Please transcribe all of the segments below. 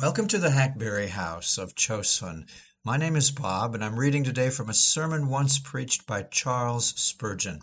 Welcome to the Hackberry House of Chosun. My name is Bob, and I'm reading today from a sermon once preached by Charles Spurgeon.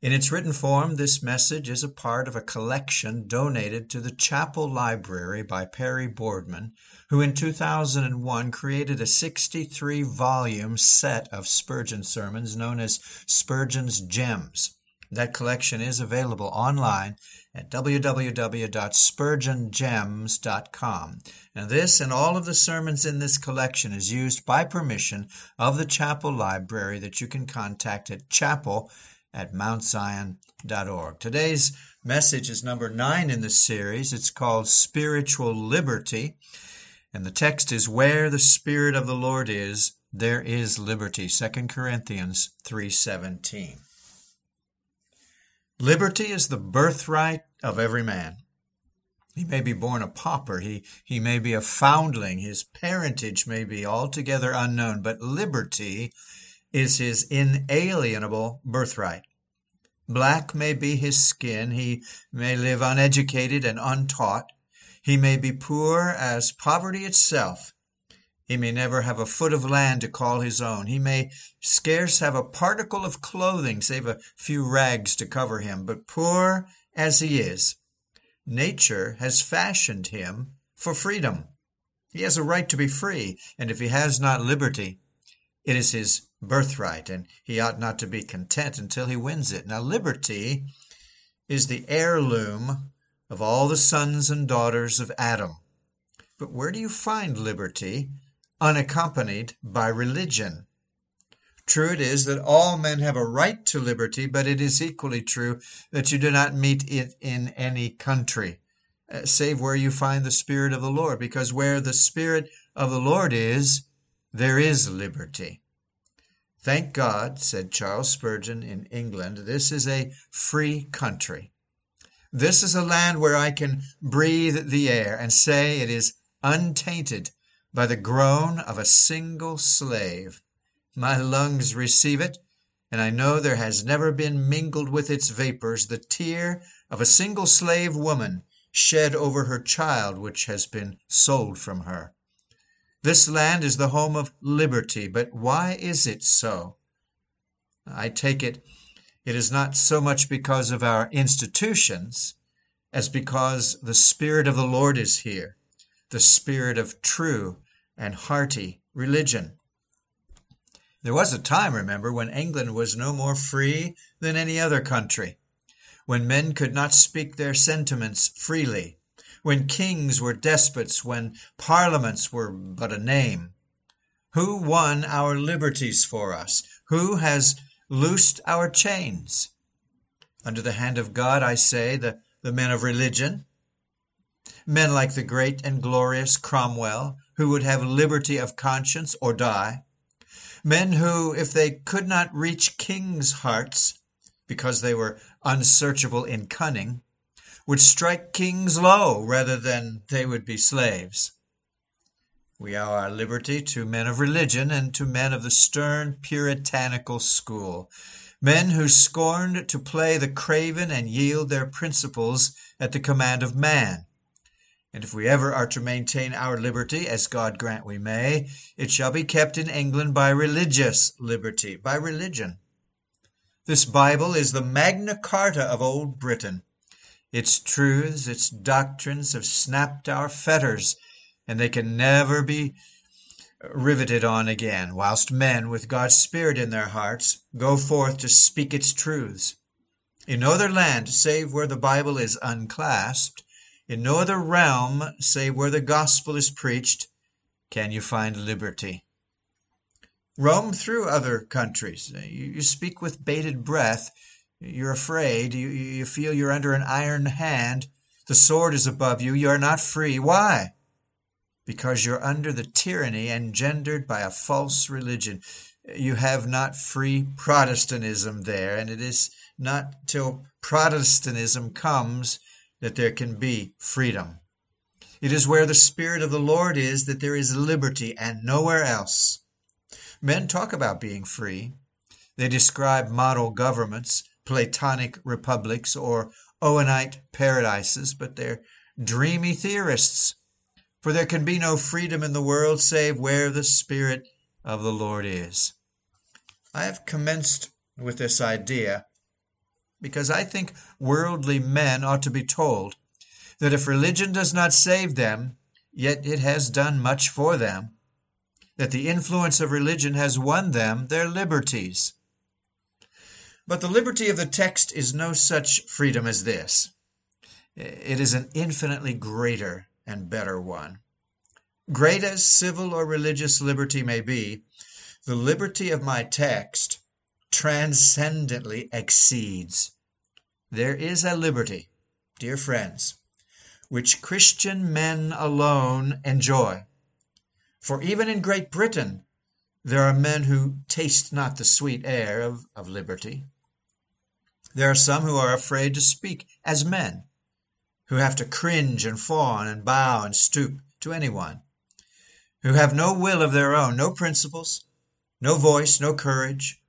In its written form, this message is a part of a collection donated to the Chapel Library by Perry Boardman, who in 2001 created a 63 volume set of Spurgeon sermons known as Spurgeon's Gems. That collection is available online at www.spurgeongems.com. And this and all of the sermons in this collection is used by permission of the Chapel Library that you can contact at chapel at mountzion.org. Today's message is number nine in the series. It's called Spiritual Liberty. And the text is Where the Spirit of the Lord is, there is liberty. 2 Corinthians 3.17. Liberty is the birthright of every man. He may be born a pauper, he, he may be a foundling, his parentage may be altogether unknown, but liberty is his inalienable birthright. Black may be his skin, he may live uneducated and untaught, he may be poor as poverty itself, he may never have a foot of land to call his own. He may scarce have a particle of clothing save a few rags to cover him. But poor as he is, nature has fashioned him for freedom. He has a right to be free, and if he has not liberty, it is his birthright, and he ought not to be content until he wins it. Now, liberty is the heirloom of all the sons and daughters of Adam. But where do you find liberty unaccompanied by religion. True it is that all men have a right to liberty, but it is equally true that you do not meet it in any country, uh, save where you find the Spirit of the Lord, because where the Spirit of the Lord is, there is liberty. Thank God, said Charles Spurgeon in England, this is a free country. This is a land where I can breathe the air and say it is untainted by the groan of a single slave. My lungs receive it, and I know there has never been mingled with its vapors the tear of a single slave woman shed over her child which has been sold from her. This land is the home of liberty, but why is it so? I take it it is not so much because of our institutions as because the Spirit of the Lord is here the spirit of true and hearty religion. There was a time, remember, when England was no more free than any other country, when men could not speak their sentiments freely, when kings were despots, when parliaments were but a name. Who won our liberties for us? Who has loosed our chains? Under the hand of God, I say, the, the men of religion, men like the great and glorious Cromwell, who would have liberty of conscience or die, men who, if they could not reach kings' hearts, because they were unsearchable in cunning, would strike kings low rather than they would be slaves. We owe our liberty to men of religion and to men of the stern puritanical school, men who scorned to play the craven and yield their principles at the command of man, and if we ever are to maintain our liberty, as God grant we may, it shall be kept in England by religious liberty, by religion. This Bible is the Magna Carta of old Britain. Its truths, its doctrines have snapped our fetters, and they can never be riveted on again, whilst men, with God's Spirit in their hearts, go forth to speak its truths. In no other land, save where the Bible is unclasped, in no other realm, save where the gospel is preached, can you find liberty. Roam through other countries. You speak with bated breath. You're afraid. You, you feel you're under an iron hand. The sword is above you. You are not free. Why? Because you're under the tyranny engendered by a false religion. You have not free Protestantism there, and it is not till Protestantism comes that there can be freedom. It is where the Spirit of the Lord is that there is liberty and nowhere else. Men talk about being free. They describe model governments, Platonic republics, or Owenite paradises, but they're dreamy theorists. For there can be no freedom in the world save where the Spirit of the Lord is. I have commenced with this idea because I think worldly men ought to be told that if religion does not save them, yet it has done much for them, that the influence of religion has won them their liberties. But the liberty of the text is no such freedom as this. It is an infinitely greater and better one. Great as civil or religious liberty may be, the liberty of my text transcendently exceeds. There is a liberty, dear friends, which Christian men alone enjoy. For even in Great Britain there are men who taste not the sweet air of, of liberty. There are some who are afraid to speak as men, who have to cringe and fawn and bow and stoop to anyone, who have no will of their own, no principles, no voice, no courage,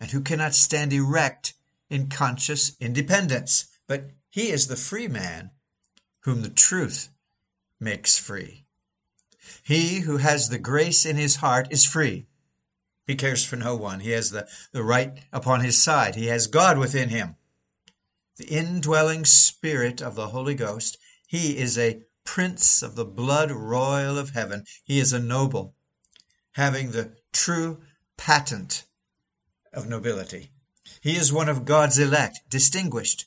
and who cannot stand erect in conscious independence. But he is the free man whom the truth makes free. He who has the grace in his heart is free. He cares for no one. He has the, the right upon his side. He has God within him. The indwelling spirit of the Holy Ghost. He is a prince of the blood royal of heaven. He is a noble, having the true patent of nobility. He is one of God's elect, distinguished,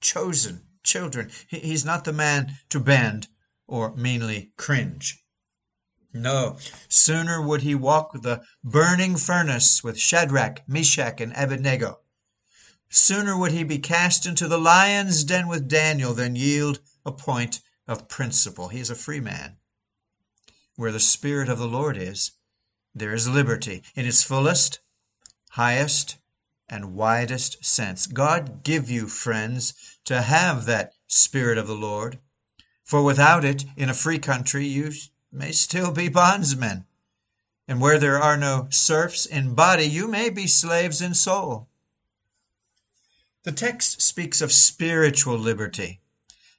chosen children. He's not the man to bend or meanly cringe. No, sooner would he walk the burning furnace with Shadrach, Meshach, and Abednego. Sooner would he be cast into the lion's den with Daniel than yield a point of principle. He is a free man. Where the Spirit of the Lord is, there is liberty in its fullest, highest, and widest sense. God give you, friends, to have that Spirit of the Lord. For without it, in a free country, you may still be bondsmen. And where there are no serfs in body, you may be slaves in soul. The text speaks of spiritual liberty.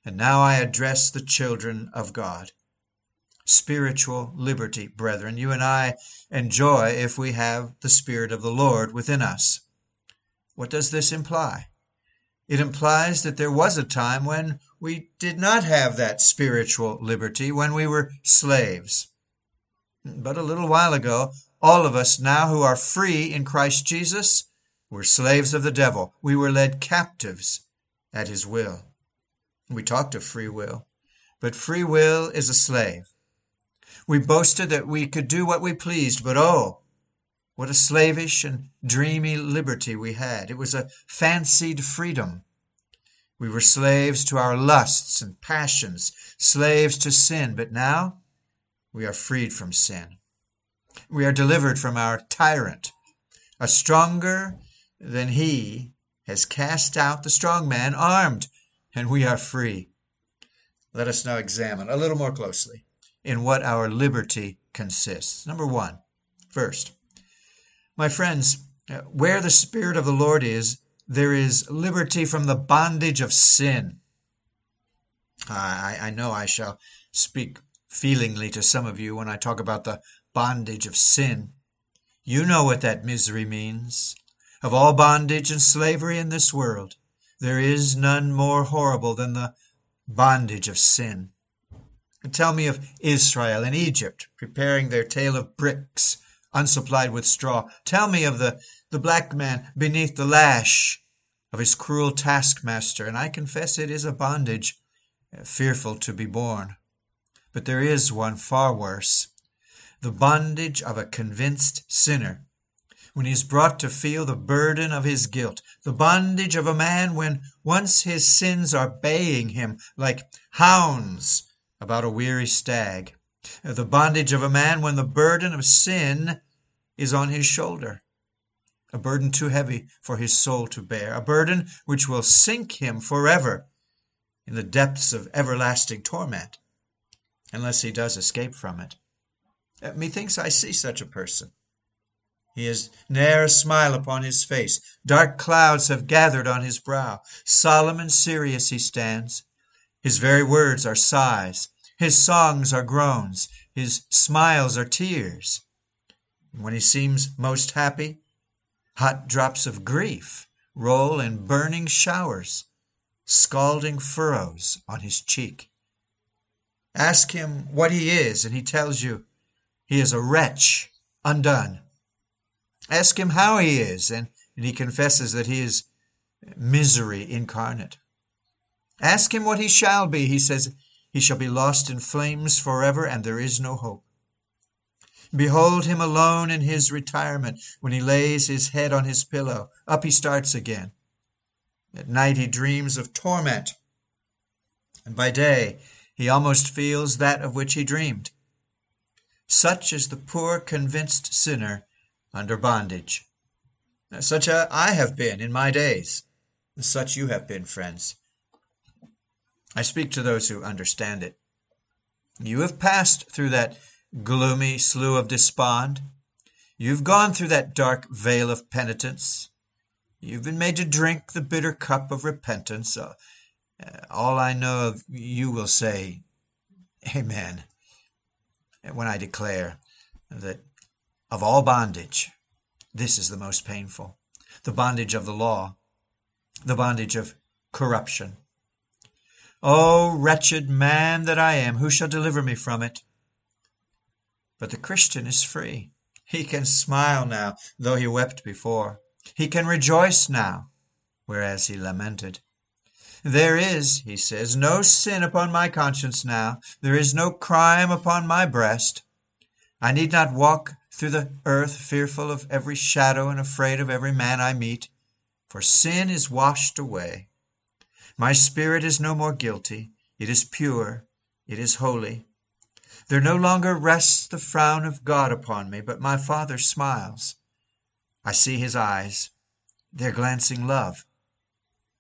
And now I address the children of God. Spiritual liberty, brethren, you and I enjoy if we have the Spirit of the Lord within us. What does this imply? It implies that there was a time when we did not have that spiritual liberty, when we were slaves. But a little while ago, all of us now who are free in Christ Jesus were slaves of the devil. We were led captives at his will. We talked of free will, but free will is a slave. We boasted that we could do what we pleased, but oh, what a slavish and dreamy liberty we had. It was a fancied freedom. We were slaves to our lusts and passions, slaves to sin, but now we are freed from sin. We are delivered from our tyrant. A stronger than he has cast out the strong man armed, and we are free. Let us now examine a little more closely in what our liberty consists. Number one, first, my friends, uh, where the Spirit of the Lord is, there is liberty from the bondage of sin. I, I know I shall speak feelingly to some of you when I talk about the bondage of sin. You know what that misery means. Of all bondage and slavery in this world, there is none more horrible than the bondage of sin. Tell me of Israel and Egypt preparing their tale of bricks unsupplied with straw. Tell me of the, the black man beneath the lash of his cruel taskmaster, and I confess it is a bondage uh, fearful to be borne. But there is one far worse the bondage of a convinced sinner when he is brought to feel the burden of his guilt, the bondage of a man when once his sins are baying him like hounds about a weary stag the bondage of a man when the burden of sin is on his shoulder. A burden too heavy for his soul to bear, a burden which will sink him forever in the depths of everlasting torment, unless he does escape from it. Uh, methinks I see such a person. He has ne'er a smile upon his face. Dark clouds have gathered on his brow. Solemn and serious he stands. His very words are sighs His songs are groans, his smiles are tears. When he seems most happy, hot drops of grief roll in burning showers, scalding furrows on his cheek. Ask him what he is, and he tells you he is a wretch undone. Ask him how he is, and, and he confesses that he is misery incarnate. Ask him what he shall be. He says, He shall be lost in flames forever, and there is no hope. Behold him alone in his retirement. When he lays his head on his pillow, up he starts again. At night he dreams of torment, and by day he almost feels that of which he dreamed. Such is the poor convinced sinner under bondage. Such I have been in my days. Such you have been, friends. I speak to those who understand it. You have passed through that gloomy slough of despond. You've gone through that dark vale of penitence. You've been made to drink the bitter cup of repentance. Uh, all I know of you will say, Amen, when I declare that of all bondage, this is the most painful the bondage of the law, the bondage of corruption, O wretched man that I am, who shall deliver me from it? But the Christian is free. He can smile now, though he wept before. He can rejoice now, whereas he lamented. There is, he says, no sin upon my conscience now. There is no crime upon my breast. I need not walk through the earth fearful of every shadow and afraid of every man I meet, for sin is washed away. My spirit is no more guilty. It is pure. It is holy. There no longer rests the frown of God upon me, but my Father smiles. I see his eyes. They're glancing love.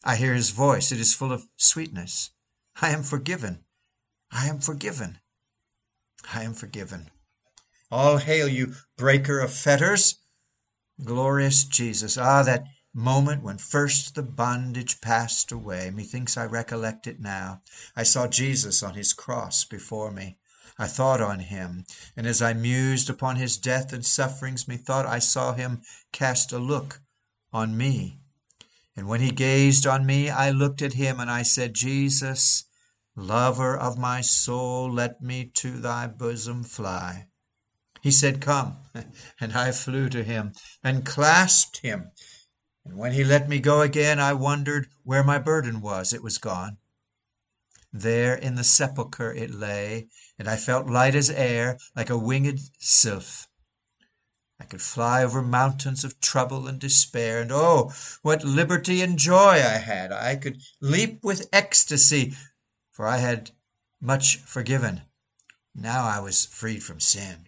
I hear his voice. It is full of sweetness. I am forgiven. I am forgiven. I am forgiven. All hail you, breaker of fetters. Glorious Jesus. Ah, that moment when first the bondage passed away. Methinks I recollect it now. I saw Jesus on his cross before me. I thought on him, and as I mused upon his death and sufferings, methought I saw him cast a look on me. And when he gazed on me, I looked at him, and I said, Jesus, lover of my soul, let me to thy bosom fly. He said, Come, and I flew to him and clasped him and when he let me go again, I wondered where my burden was. It was gone. There in the sepulchre it lay, and I felt light as air, like a winged sylph. I could fly over mountains of trouble and despair, and oh, what liberty and joy I had! I could leap with ecstasy, for I had much forgiven. Now I was freed from sin.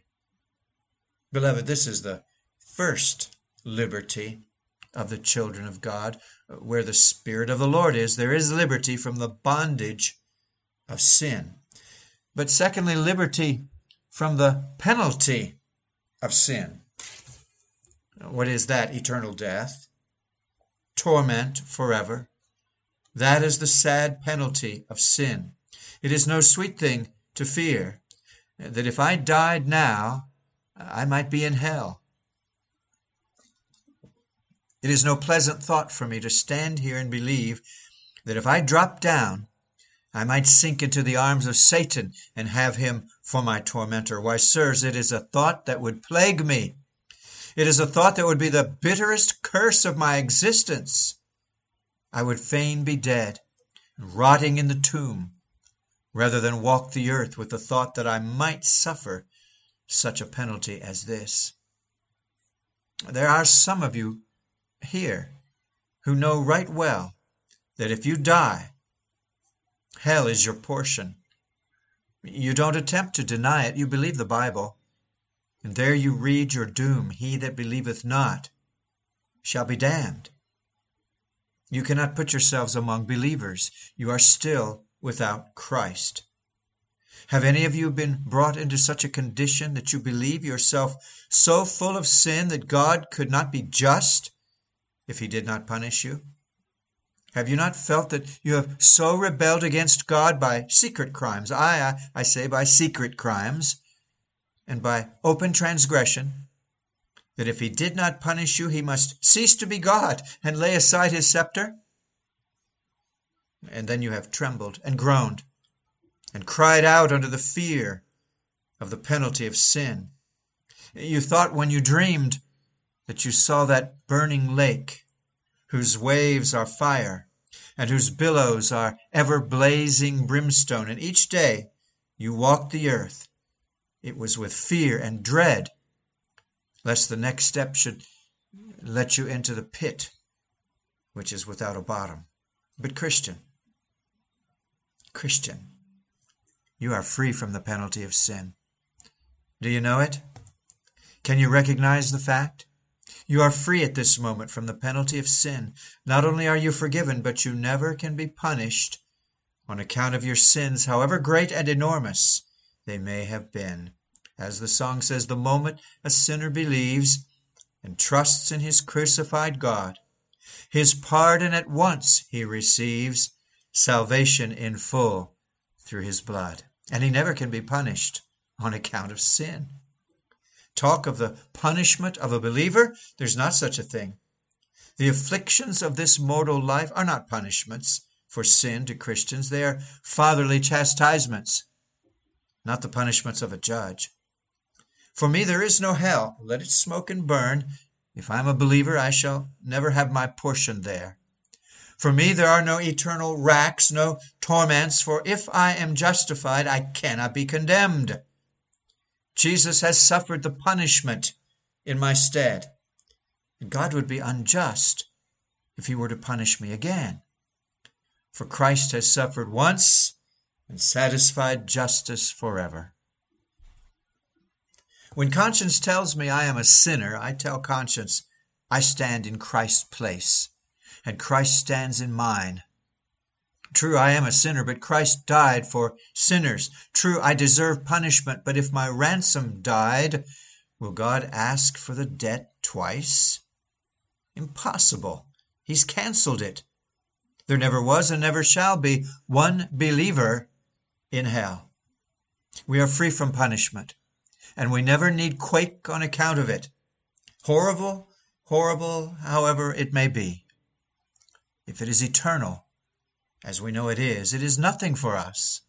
Beloved, this is the first liberty of the children of God. Uh, where the Spirit of the Lord is, there is liberty from the bondage of sin. But secondly, liberty from the penalty of sin. What is that? Eternal death, torment forever. That is the sad penalty of sin. It is no sweet thing to fear that if I died now, I might be in hell. It is no pleasant thought for me to stand here and believe that if I dropped down, I might sink into the arms of Satan and have him for my tormentor. Why, sirs, it is a thought that would plague me. It is a thought that would be the bitterest curse of my existence. I would fain be dead, rotting in the tomb, rather than walk the earth with the thought that I might suffer such a penalty as this. There are some of you here who know right well that if you die, hell is your portion. You don't attempt to deny it, you believe the Bible. And there you read your doom He that believeth not shall be damned. You cannot put yourselves among believers. You are still without Christ. Have any of you been brought into such a condition that you believe yourself so full of sin that God could not be just if he did not punish you? Have you not felt that you have so rebelled against God by secret crimes? I, I, I say by secret crimes and by open transgression, that if he did not punish you, he must cease to be God and lay aside his scepter? And then you have trembled and groaned and cried out under the fear of the penalty of sin. You thought when you dreamed that you saw that burning lake whose waves are fire and whose billows are ever blazing brimstone, and each day you walked the earth. It was with fear and dread lest the next step should let you into the pit which is without a bottom. But, Christian, Christian, you are free from the penalty of sin. Do you know it? Can you recognize the fact? You are free at this moment from the penalty of sin. Not only are you forgiven, but you never can be punished on account of your sins, however great and enormous they may have been. As the song says, the moment a sinner believes and trusts in his crucified God, his pardon at once he receives, salvation in full through his blood. And he never can be punished on account of sin. Talk of the punishment of a believer, there's not such a thing. The afflictions of this mortal life are not punishments for sin to Christians, they are fatherly chastisements, not the punishments of a judge. For me there is no hell. Let it smoke and burn. If I am a believer, I shall never have my portion there. For me there are no eternal racks, no torments, for if I am justified, I cannot be condemned. Jesus has suffered the punishment in my stead. And God would be unjust if he were to punish me again. For Christ has suffered once and satisfied justice forever. When conscience tells me I am a sinner, I tell conscience I stand in Christ's place, and Christ stands in mine. True, I am a sinner, but Christ died for sinners. True, I deserve punishment, but if my ransom died, will God ask for the debt twice? Impossible. He's canceled it. There never was and never shall be one believer in hell. We are free from punishment and we never need quake on account of it. Horrible, horrible, however it may be. If it is eternal, as we know it is, it is nothing for us,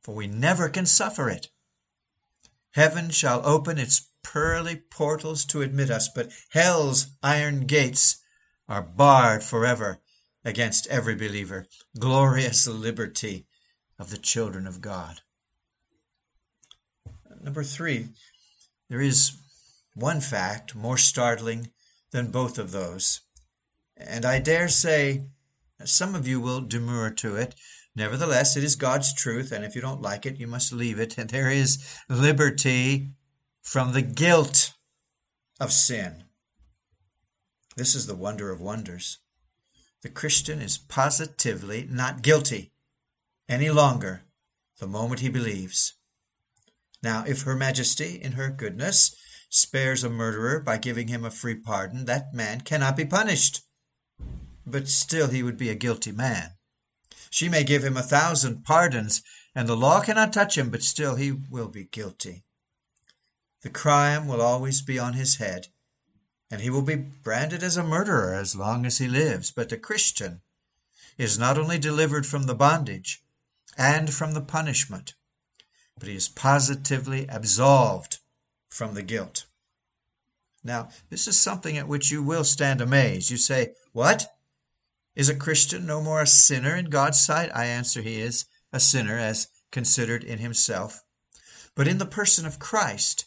for we never can suffer it. Heaven shall open its pearly portals to admit us, but hell's iron gates are barred forever against every believer. Glorious liberty of the children of God. Number three, there is one fact more startling than both of those, and I dare say some of you will demur to it. Nevertheless, it is God's truth, and if you don't like it, you must leave it. And there is liberty from the guilt of sin. This is the wonder of wonders. The Christian is positively not guilty any longer the moment he believes. Now, if Her Majesty, in her goodness, spares a murderer by giving him a free pardon, that man cannot be punished. But still he would be a guilty man. She may give him a thousand pardons, and the law cannot touch him, but still he will be guilty. The crime will always be on his head, and he will be branded as a murderer as long as he lives. But the Christian is not only delivered from the bondage and from the punishment, but he is positively absolved from the guilt. Now, this is something at which you will stand amazed. You say, What? Is a Christian no more a sinner in God's sight? I answer, he is a sinner as considered in himself. But in the person of Christ,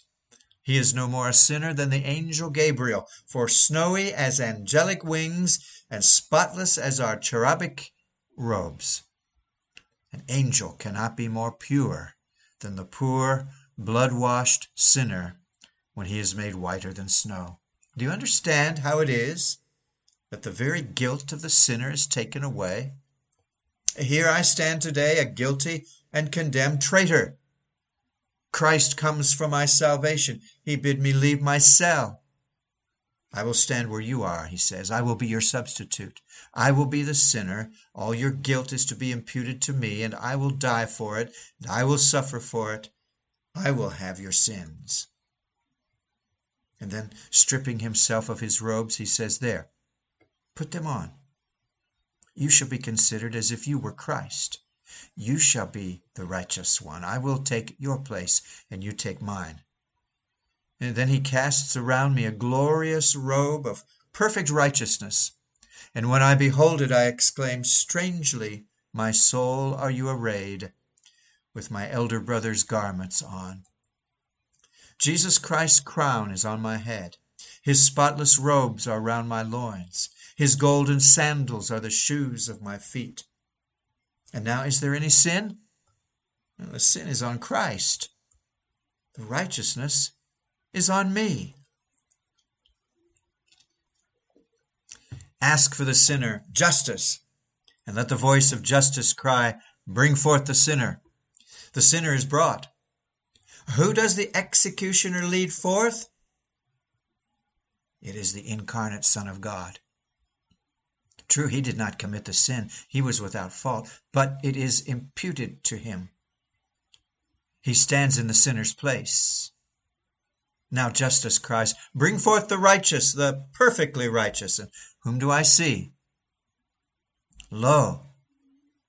he is no more a sinner than the angel Gabriel, for snowy as angelic wings and spotless as our cherubic robes. An angel cannot be more pure than the poor, blood washed sinner when he is made whiter than snow. Do you understand how it is that the very guilt of the sinner is taken away? Here I stand today, a guilty and condemned traitor. Christ comes for my salvation. He bid me leave my cell. I will stand where you are, he says. I will be your substitute. I will be the sinner. All your guilt is to be imputed to me, and I will die for it, and I will suffer for it. I will have your sins. And then, stripping himself of his robes, he says, There, put them on. You shall be considered as if you were Christ. You shall be the righteous one. I will take your place, and you take mine. And then he casts around me a glorious robe of perfect righteousness. And when I behold it, I exclaim, Strangely, my soul, are you arrayed with my elder brother's garments on. Jesus Christ's crown is on my head. His spotless robes are round my loins. His golden sandals are the shoes of my feet. And now, is there any sin? The sin is on Christ. The righteousness is on me. Ask for the sinner justice, and let the voice of justice cry, Bring forth the sinner. The sinner is brought. Who does the executioner lead forth? It is the incarnate Son of God. True, he did not commit the sin, he was without fault, but it is imputed to him. He stands in the sinner's place. Now justice cries, Bring forth the righteous, the perfectly righteous. And whom do I see? Lo,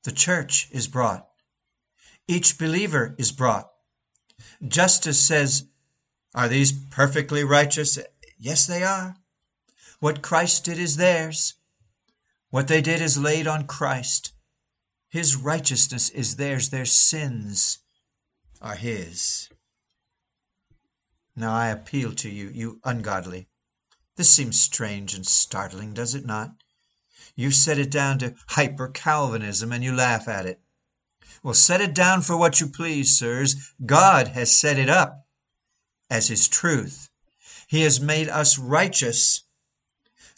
the church is brought. Each believer is brought. Justice says, Are these perfectly righteous? Yes, they are. What Christ did is theirs. What they did is laid on Christ. His righteousness is theirs. Their sins are His. Now I appeal to you, you ungodly. This seems strange and startling, does it not? You set it down to hyper Calvinism and you laugh at it. Well, set it down for what you please, sirs. God has set it up as His truth. He has made us righteous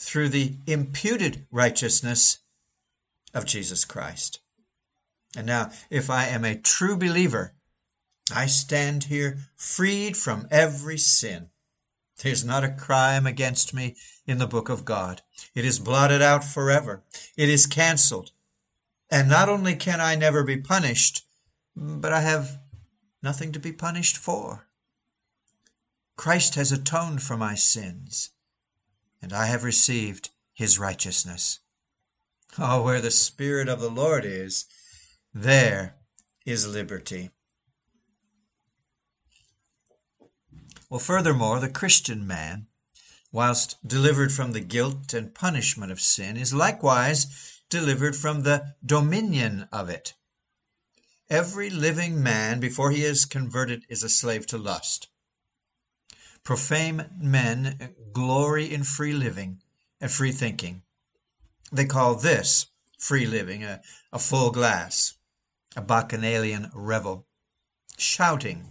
through the imputed righteousness of Jesus Christ. And now, if I am a true believer, I stand here freed from every sin. There's not a crime against me in the book of God. It is blotted out forever. It is canceled. And not only can I never be punished, but I have nothing to be punished for. Christ has atoned for my sins, and I have received his righteousness. Oh, where the Spirit of the Lord is, there is liberty. Well, furthermore, the Christian man, whilst delivered from the guilt and punishment of sin, is likewise delivered from the dominion of it. Every living man, before he is converted, is a slave to lust. Profane men glory in free living and free thinking. They call this free living, a, a full glass, a bacchanalian revel, shouting,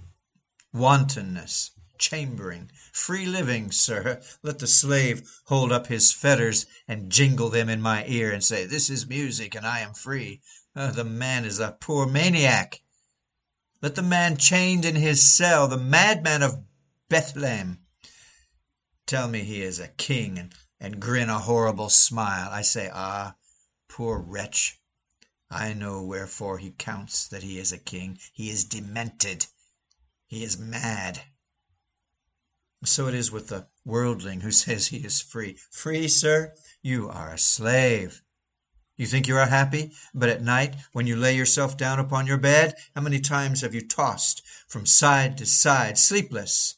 wantonness, chambering, free living, sir. Let the slave hold up his fetters and jingle them in my ear and say, This is music and I am free. Uh, the man is a poor maniac. Let the man chained in his cell, the madman of Bethlehem, tell me he is a king and, and grin a horrible smile. I say, Ah, poor wretch. I know wherefore he counts that he is a king. He is demented. He is mad. So it is with the worldling who says he is free. Free, sir? You are a slave. You think you are happy, but at night, when you lay yourself down upon your bed, how many times have you tossed from side to side, sleepless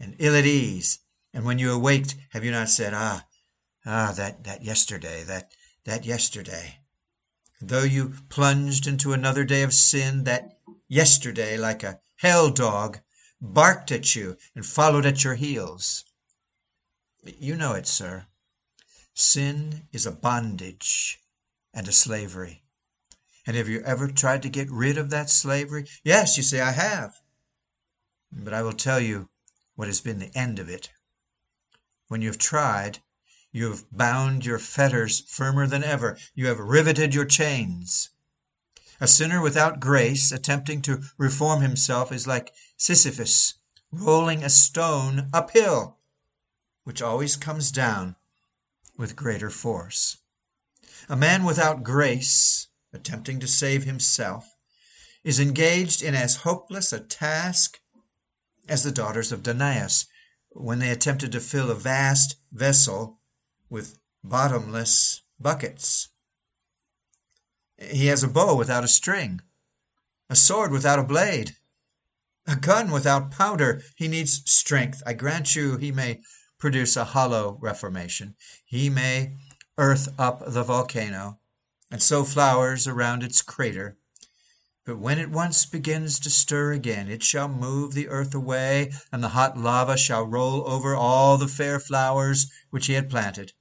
and ill at ease? And when you awaked, have you not said, Ah, ah, that, that yesterday, that, that yesterday? Though you plunged into another day of sin, that yesterday, like a hell dog, barked at you and followed at your heels. You know it, sir. Sin is a bondage and a slavery. And have you ever tried to get rid of that slavery? Yes, you say, I have. But I will tell you what has been the end of it. When you have tried, you have bound your fetters firmer than ever. You have riveted your chains. A sinner without grace, attempting to reform himself, is like Sisyphus rolling a stone uphill. which always comes down with greater force. A man without grace, attempting to save himself, is engaged in as hopeless a task as the daughters of Danaus when they attempted to fill a vast vessel with bottomless buckets. He has a bow without a string, a sword without a blade, a gun without powder. He needs strength. I grant you he may produce a hollow reformation. He may earth up the volcano and sow flowers around its crater. But when it once begins to stir again, it shall move the earth away, and the hot lava shall roll over all the fair flowers which he had planted,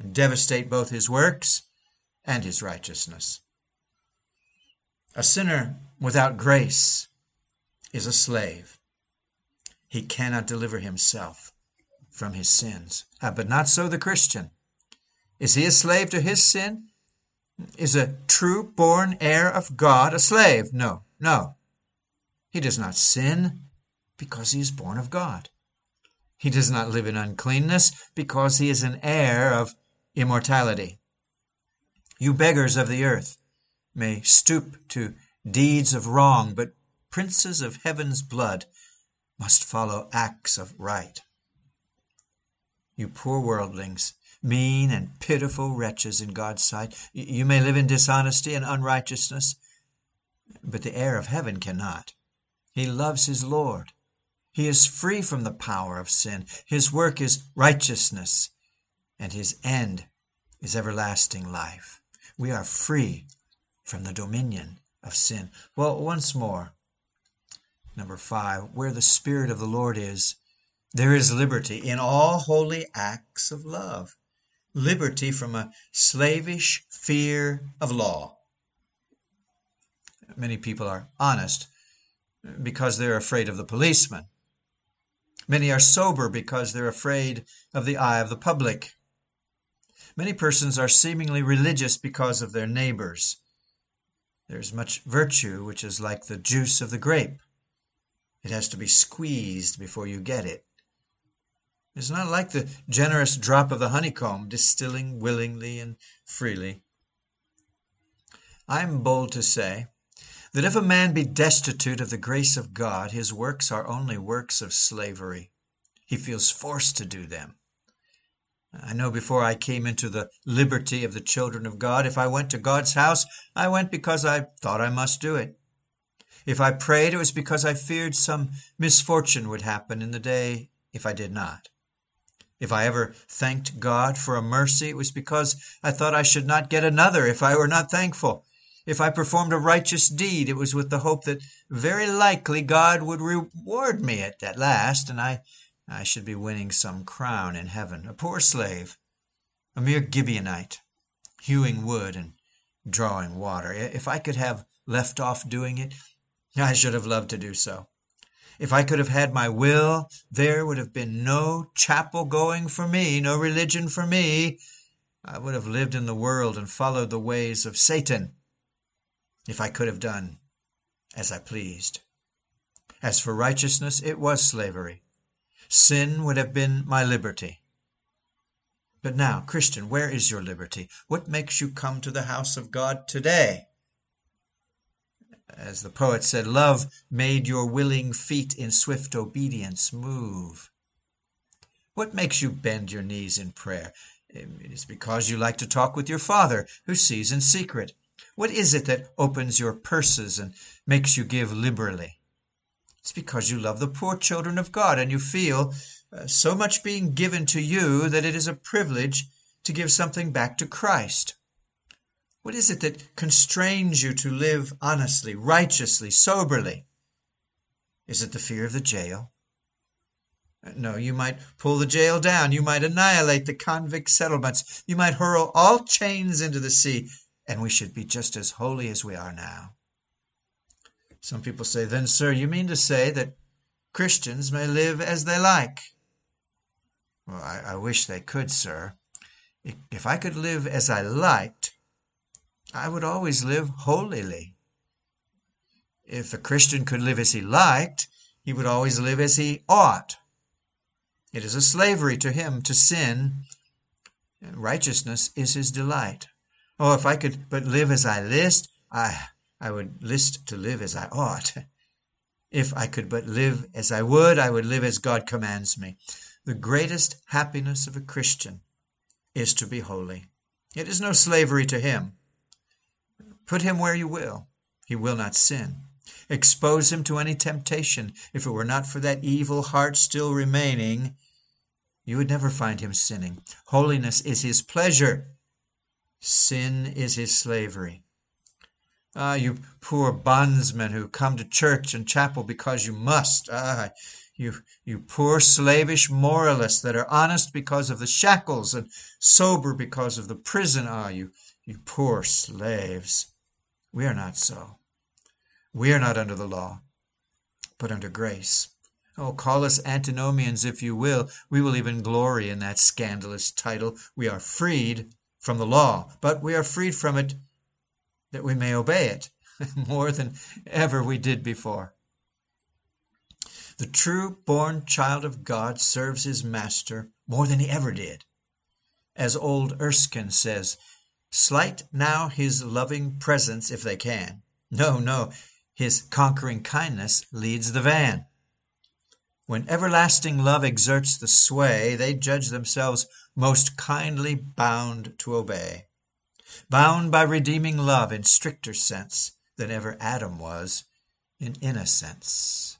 and devastate both his works and his righteousness. A sinner without grace is a slave. He cannot deliver himself from his sins. Ah, but not so the Christian. Is he a slave to his sin? Is a true born heir of God a slave? No, no. He does not sin because he is born of God. He does not live in uncleanness because he is an heir of immortality. You beggars of the earth may stoop to deeds of wrong, but princes of heaven's blood must follow acts of right. You poor worldlings, mean and pitiful wretches in God's sight, you may live in dishonesty and unrighteousness, but the heir of heaven cannot. He loves his Lord. He is free from the power of sin. His work is righteousness, and his end is everlasting life. We are free from the dominion of sin. Well, once more, number five, where the Spirit of the Lord is, there is liberty in all holy acts of love, liberty from a slavish fear of law. Many people are honest because they're afraid of the policeman. Many are sober because they're afraid of the eye of the public. Many persons are seemingly religious because of their neighbors. There's much virtue which is like the juice of the grape. It has to be squeezed before you get it. It's not like the generous drop of the honeycomb, distilling willingly and freely. I am bold to say that if a man be destitute of the grace of God, his works are only works of slavery. He feels forced to do them. I know before I came into the liberty of the children of God, if I went to God's house, I went because I thought I must do it. If I prayed, it was because I feared some misfortune would happen in the day if I did not. If I ever thanked God for a mercy, it was because I thought I should not get another if I were not thankful. If I performed a righteous deed, it was with the hope that very likely God would reward me at, at last, and I I should be winning some crown in heaven, a poor slave, a mere Gibeonite, hewing wood and drawing water. If I could have left off doing it, I should have loved to do so. If I could have had my will, there would have been no chapel going for me, no religion for me. I would have lived in the world and followed the ways of Satan, if I could have done as I pleased. As for righteousness, it was slavery. Sin would have been my liberty. But now, Christian, where is your liberty? What makes you come to the house of God today? As the poet said, love made your willing feet in swift obedience move. What makes you bend your knees in prayer? It is because you like to talk with your Father, who sees in secret. What is it that opens your purses and makes you give liberally? It's because you love the poor children of God and you feel uh, so much being given to you that it is a privilege to give something back to Christ. What is it that constrains you to live honestly, righteously, soberly? Is it the fear of the jail? Uh, no, you might pull the jail down. You might annihilate the convict settlements. You might hurl all chains into the sea, and we should be just as holy as we are now. Some people say, then, sir, you mean to say that Christians may live as they like? Well, I, I wish they could, sir. If I could live as I liked, I would always live holily. If a Christian could live as he liked, he would always live as he ought. It is a slavery to him to sin. Righteousness is his delight. Oh, if I could but live as I list, I, I would list to live as I ought. If I could but live as I would, I would live as God commands me. The greatest happiness of a Christian is to be holy. It is no slavery to him. Put him where you will, he will not sin. Expose him to any temptation. If it were not for that evil heart still remaining, you would never find him sinning. Holiness is his pleasure. Sin is his slavery. Ah, you poor bondsmen who come to church and chapel because you must. Ah, you, you poor slavish moralists that are honest because of the shackles and sober because of the prison. Ah, you, you poor slaves. We are not so. We are not under the law, but under grace. Oh, call us antinomians if you will. We will even glory in that scandalous title. We are freed from the law, but we are freed from it that we may obey it more than ever we did before. The true born child of God serves his master more than he ever did. As old Erskine says, slight now his loving presence if they can. No, no, his conquering kindness leads the van. When everlasting love exerts the sway, they judge themselves most kindly bound to obey bound by redeeming love in stricter sense than ever Adam was in innocence.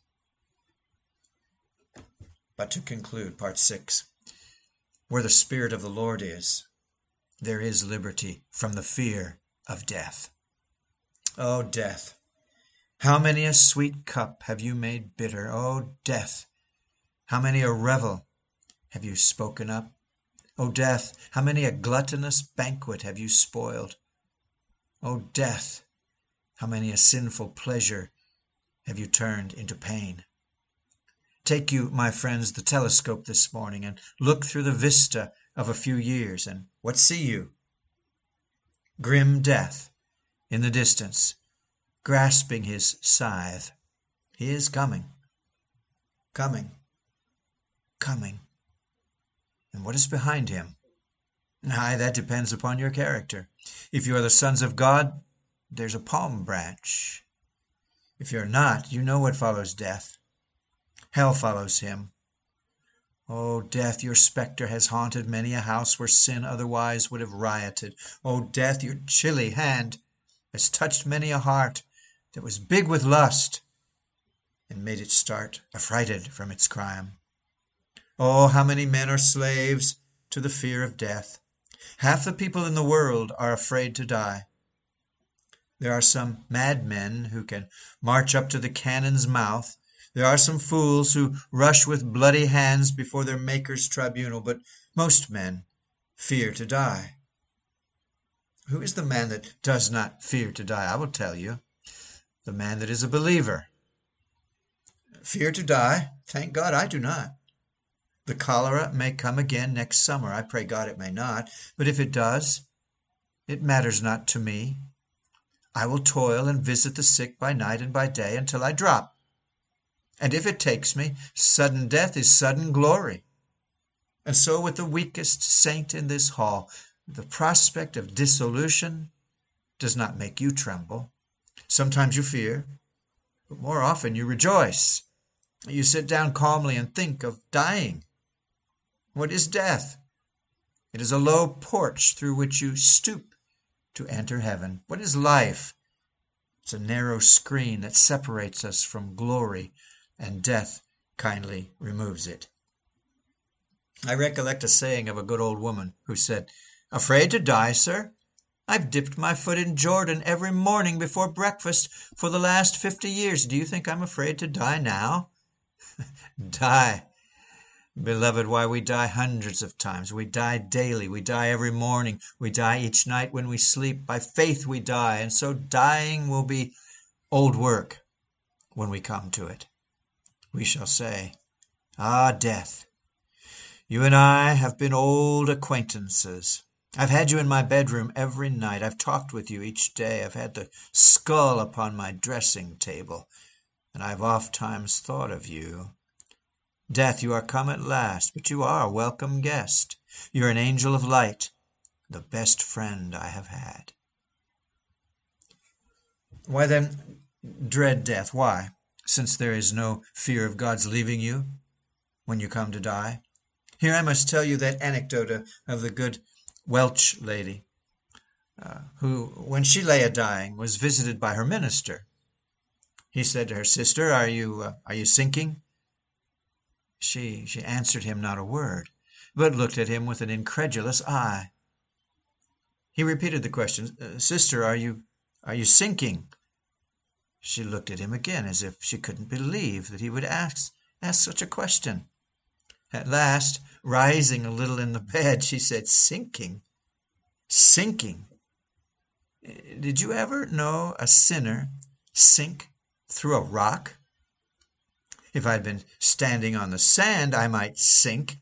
But to conclude, part six where the Spirit of the Lord is, there is liberty from the fear of death. O oh, death, how many a sweet cup have you made bitter? O oh, death, how many a revel have you spoken up? O death, how many a gluttonous banquet have you spoiled? O death, how many a sinful pleasure have you turned into pain? Take you, my friends, the telescope this morning and look through the vista of a few years, and what see you? Grim death in the distance, grasping his scythe. He is coming, coming, coming. And what is behind him? Aye, that depends upon your character. If you are the sons of God, there's a palm branch. If you're not, you know what follows death. Hell follows him. O death, your spectre has haunted many a house where sin otherwise would have rioted. O death, your chilly hand has touched many a heart that was big with lust and made it start affrighted from its crime. Oh, how many men are slaves to the fear of death! Half the people in the world are afraid to die. There are some madmen who can march up to the cannon's mouth. There are some fools who rush with bloody hands before their Maker's tribunal, but most men fear to die. Who is the man that does not fear to die? I will tell you. The man that is a believer. Fear to die? Thank God I do not. The cholera may come again next summer. I pray God it may not. But if it does, it matters not to me. I will toil and visit the sick by night and by day until I drop. And if it takes me, sudden death is sudden glory. And so with the weakest saint in this hall, the prospect of dissolution does not make you tremble. Sometimes you fear, but more often you rejoice. You sit down calmly and think of dying. What is death? It is a low porch through which you stoop to enter heaven. What is life? It's a narrow screen that separates us from glory, and death kindly removes it. I recollect a saying of a good old woman who said, Afraid to die, sir? I've dipped my foot in Jordan every morning before breakfast for the last fifty years. Do you think I'm afraid to die now? die! Beloved, why we die hundreds of times. We die daily. We die every morning. We die each night when we sleep. By faith we die. And so dying will be old work when we come to it. We shall say, Ah, death, you and I have been old acquaintances. I've had you in my bedroom every night. I've talked with you each day. I've had the skull upon my dressing table, and I've oft times thought of you Death, you are come at last, but you are a welcome guest. You're an angel of light, the best friend I have had. Why then dread death? Why? Since there is no fear of God's leaving you when you come to die. Here I must tell you that anecdote of the good Welsh lady, uh, who, when she lay a dying, was visited by her minister. He said to her, Sister, are you, uh, are you sinking? She, she answered him not a word, but looked at him with an incredulous eye. He repeated the question, Sister, are you, are you sinking? She looked at him again as if she couldn't believe that he would ask, such a question. At last, rising a little in the bed, she said, Sinking? Sinking? Did you ever know a sinner sink through a rock? If I'd been standing on the sand, I might sink,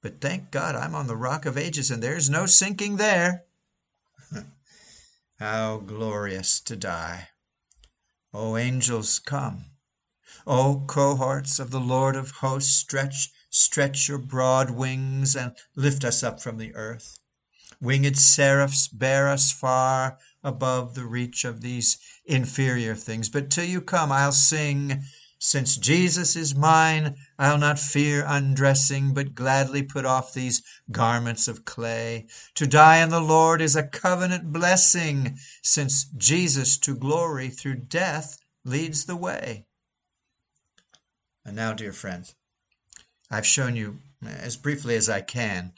but thank God I'm on the rock of ages and there's no sinking there. How glorious to die! O angels, come. O cohorts of the Lord of hosts, stretch, stretch your broad wings and lift us up from the earth. Winged seraphs bear us far above the reach of these inferior things. But till you come, I'll sing since Jesus is mine, I'll not fear undressing, but gladly put off these garments of clay. To die in the Lord is a covenant blessing, since Jesus to glory through death leads the way. And now, dear friends, I've shown you, eh, as briefly as I can,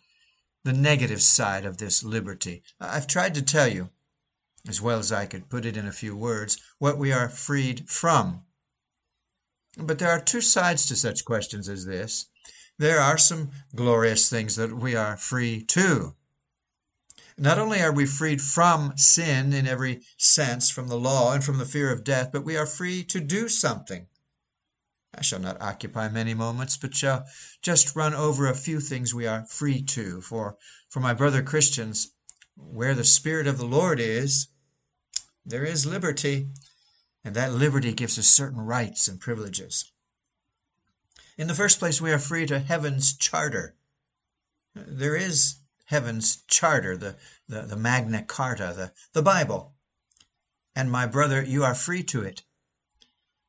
the negative side of this liberty. I've tried to tell you, as well as I could put it in a few words, what we are freed from but there are two sides to such questions as this. There are some glorious things that we are free to. Not only are we freed from sin in every sense, from the law and from the fear of death, but we are free to do something. I shall not occupy many moments, but shall just run over a few things we are free to. For, for my brother Christians, where the Spirit of the Lord is, there is liberty and that liberty gives us certain rights and privileges. In the first place, we are free to heaven's charter. There is heaven's charter, the, the, the Magna Carta, the, the Bible. And my brother, you are free to it.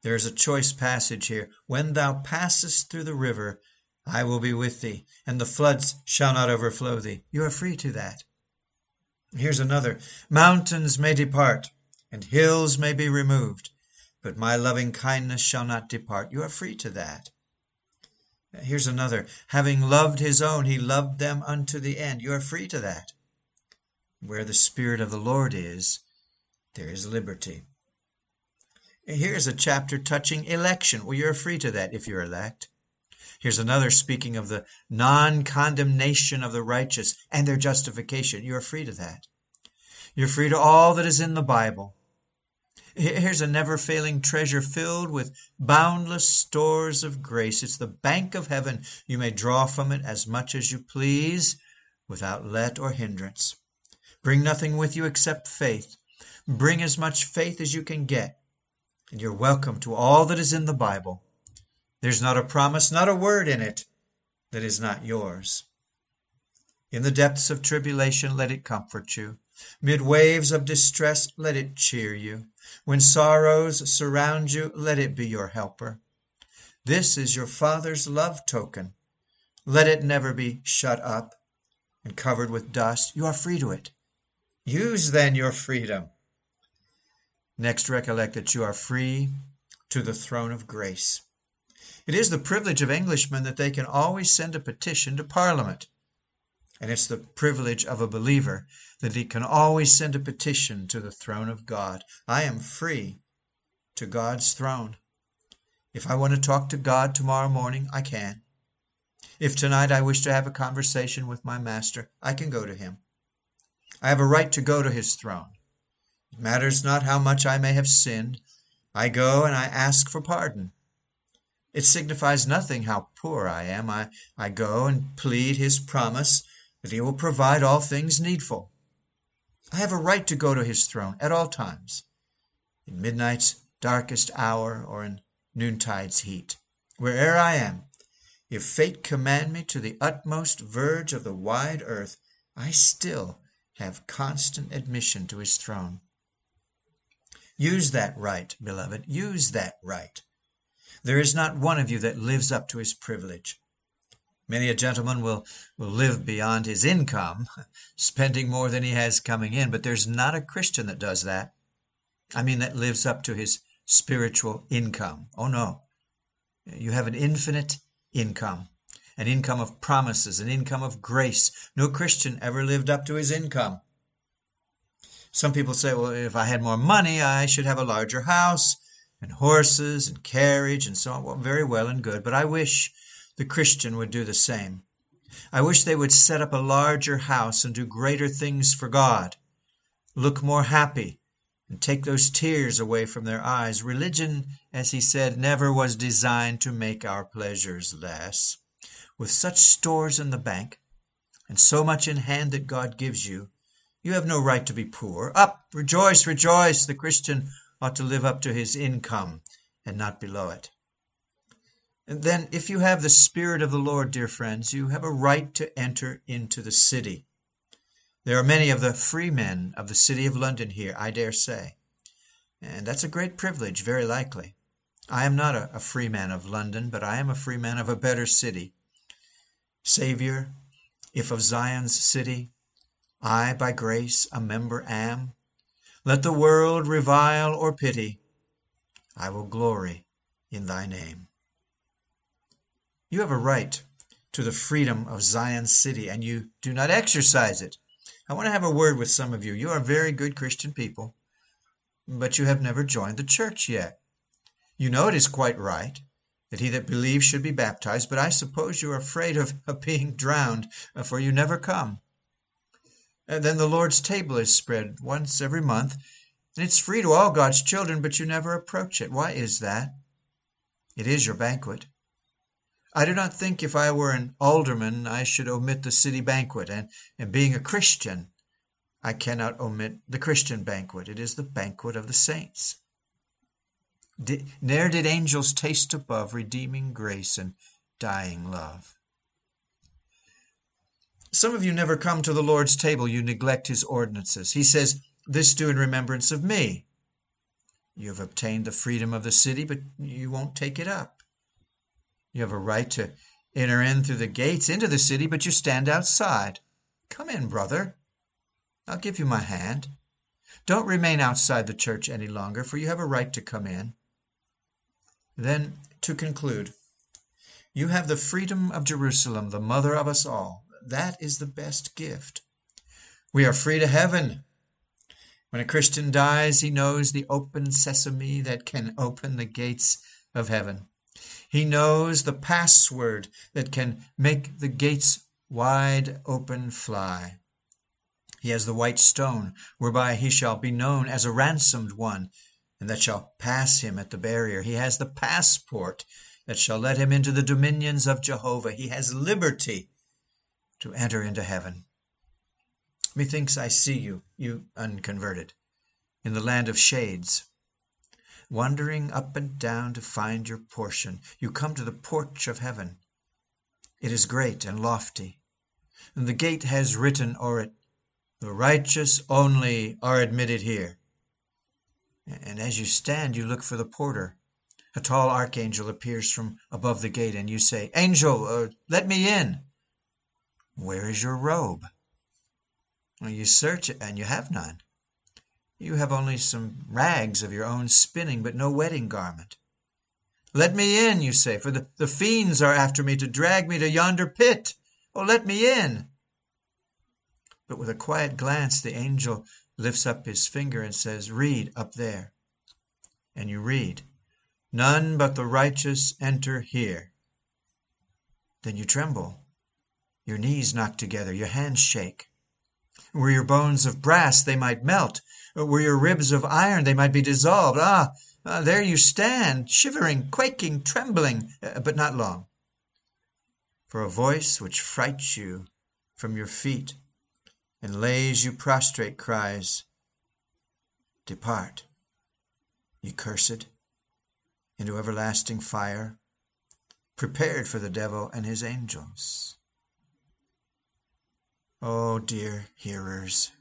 There is a choice passage here. When thou passest through the river, I will be with thee, and the floods shall not overflow thee. You are free to that. Here's another. Mountains may depart, and hills may be removed, but my loving kindness shall not depart. You are free to that. Here's another. Having loved his own, he loved them unto the end. You are free to that. Where the Spirit of the Lord is, there is liberty. Here's a chapter touching election. Well, you're free to that if you're elect. Here's another speaking of the non condemnation of the righteous and their justification. You are free to that. You're free to all that is in the Bible. Here's a never failing treasure filled with boundless stores of grace. It's the bank of heaven. You may draw from it as much as you please without let or hindrance. Bring nothing with you except faith. Bring as much faith as you can get, and you're welcome to all that is in the Bible. There's not a promise, not a word in it that is not yours. In the depths of tribulation, let it comfort you. Mid waves of distress, let it cheer you. When sorrows surround you, let it be your helper. This is your Father's love token. Let it never be shut up and covered with dust. You are free to it. Use then your freedom. Next, recollect that you are free to the throne of grace. It is the privilege of Englishmen that they can always send a petition to Parliament. And it's the privilege of a believer that he can always send a petition to the throne of God. I am free to God's throne. If I want to talk to God tomorrow morning, I can. If tonight I wish to have a conversation with my master, I can go to him. I have a right to go to his throne. It matters not how much I may have sinned. I go and I ask for pardon. It signifies nothing how poor I am. I, I go and plead his promise that he will provide all things needful. I have a right to go to his throne at all times, in midnight's darkest hour or in noontide's heat. Where'er I am, if fate command me to the utmost verge of the wide earth, I still have constant admission to his throne. Use that right, beloved. Use that right. There is not one of you that lives up to his privilege. Many a gentleman will, will live beyond his income, spending more than he has coming in, but there's not a Christian that does that. I mean, that lives up to his spiritual income. Oh, no. You have an infinite income, an income of promises, an income of grace. No Christian ever lived up to his income. Some people say, well, if I had more money, I should have a larger house and horses and carriage and so on. Well, very well and good, but I wish the Christian would do the same. I wish they would set up a larger house and do greater things for God, look more happy, and take those tears away from their eyes. Religion, as he said, never was designed to make our pleasures less. With such stores in the bank, and so much in hand that God gives you, you have no right to be poor. Up, rejoice, rejoice! The Christian ought to live up to his income and not below it. Then, if you have the Spirit of the Lord, dear friends, you have a right to enter into the city. There are many of the free men of the city of London here, I dare say. And that's a great privilege, very likely. I am not a, a free man of London, but I am a free man of a better city. Saviour, if of Zion's city I by grace a member am, let the world revile or pity, I will glory in thy name. You have a right to the freedom of Zion's city, and you do not exercise it. I want to have a word with some of you. You are very good Christian people, but you have never joined the church yet. You know it is quite right that he that believes should be baptized, but I suppose you are afraid of, of being drowned, uh, for you never come. And then the Lord's table is spread once every month, and it's free to all God's children, but you never approach it. Why is that? It is your banquet. I do not think if I were an alderman I should omit the city banquet, and, being a Christian, I cannot omit the Christian banquet. It is the banquet of the saints. Ne'er did angels taste above redeeming grace and dying love. Some of you never come to the Lord's table. You neglect his ordinances. He says, This do in remembrance of me. You have obtained the freedom of the city, but you won't take it up. You have a right to enter in through the gates into the city, but you stand outside. Come in, brother. I'll give you my hand. Don't remain outside the church any longer, for you have a right to come in. Then, to conclude, you have the freedom of Jerusalem, the mother of us all. That is the best gift. We are free to heaven. When a Christian dies, he knows the open sesame that can open the gates of heaven. He knows the password that can make the gates wide open fly. He has the white stone whereby he shall be known as a ransomed one, and that shall pass him at the barrier. He has the passport that shall let him into the dominions of Jehovah. He has liberty to enter into heaven. Methinks I see you, you unconverted, in the land of shades wandering up and down to find your portion. You come to the porch of heaven. It is great and lofty, and the gate has written o'er it, The righteous only are admitted here. And as you stand, you look for the porter. A tall archangel appears from above the gate, and you say, Angel, uh, let me in. Where is your robe? You search it, and you have none. You have only some rags of your own spinning, but no wedding garment. Let me in, you say, for the, the fiends are after me to drag me to yonder pit. Oh, let me in. But with a quiet glance, the angel lifts up his finger and says, Read up there. And you read, None but the righteous enter here. Then you tremble. Your knees knock together, your hands shake. Were your bones of brass, they might melt. Were your ribs of iron, they might be dissolved. Ah, ah there you stand, shivering, quaking, trembling, uh, but not long. For a voice which frights you from your feet and lays you prostrate cries, Depart, ye cursed, into everlasting fire, prepared for the devil and his angels. Oh, dear hearers,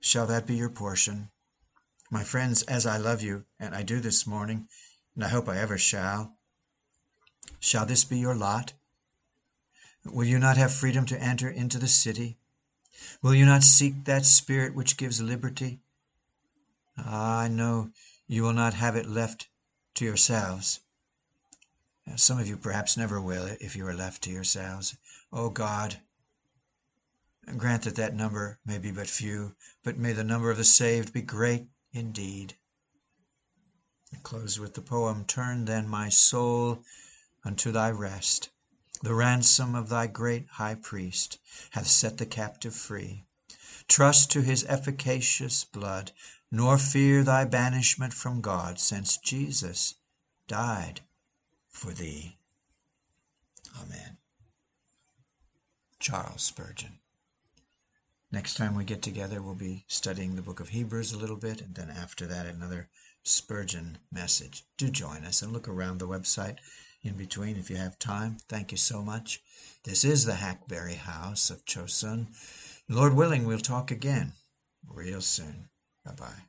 shall that be your portion? My friends, as I love you, and I do this morning, and I hope I ever shall, shall this be your lot? Will you not have freedom to enter into the city? Will you not seek that spirit which gives liberty? Ah, I know you will not have it left to yourselves. Some of you perhaps never will if you are left to yourselves. Oh God, grant that that number may be but few, but may the number of the saved be great indeed. I close with the poem Turn then my soul unto thy rest. The ransom of thy great high priest hath set the captive free. Trust to his efficacious blood, nor fear thy banishment from God, since Jesus died for thee. Amen. Charles Spurgeon. Next time we get together, we'll be studying the book of Hebrews a little bit, and then after that, another Spurgeon message. Do join us and look around the website in between if you have time. Thank you so much. This is the Hackberry House of Chosun. Lord willing, we'll talk again real soon. Bye bye.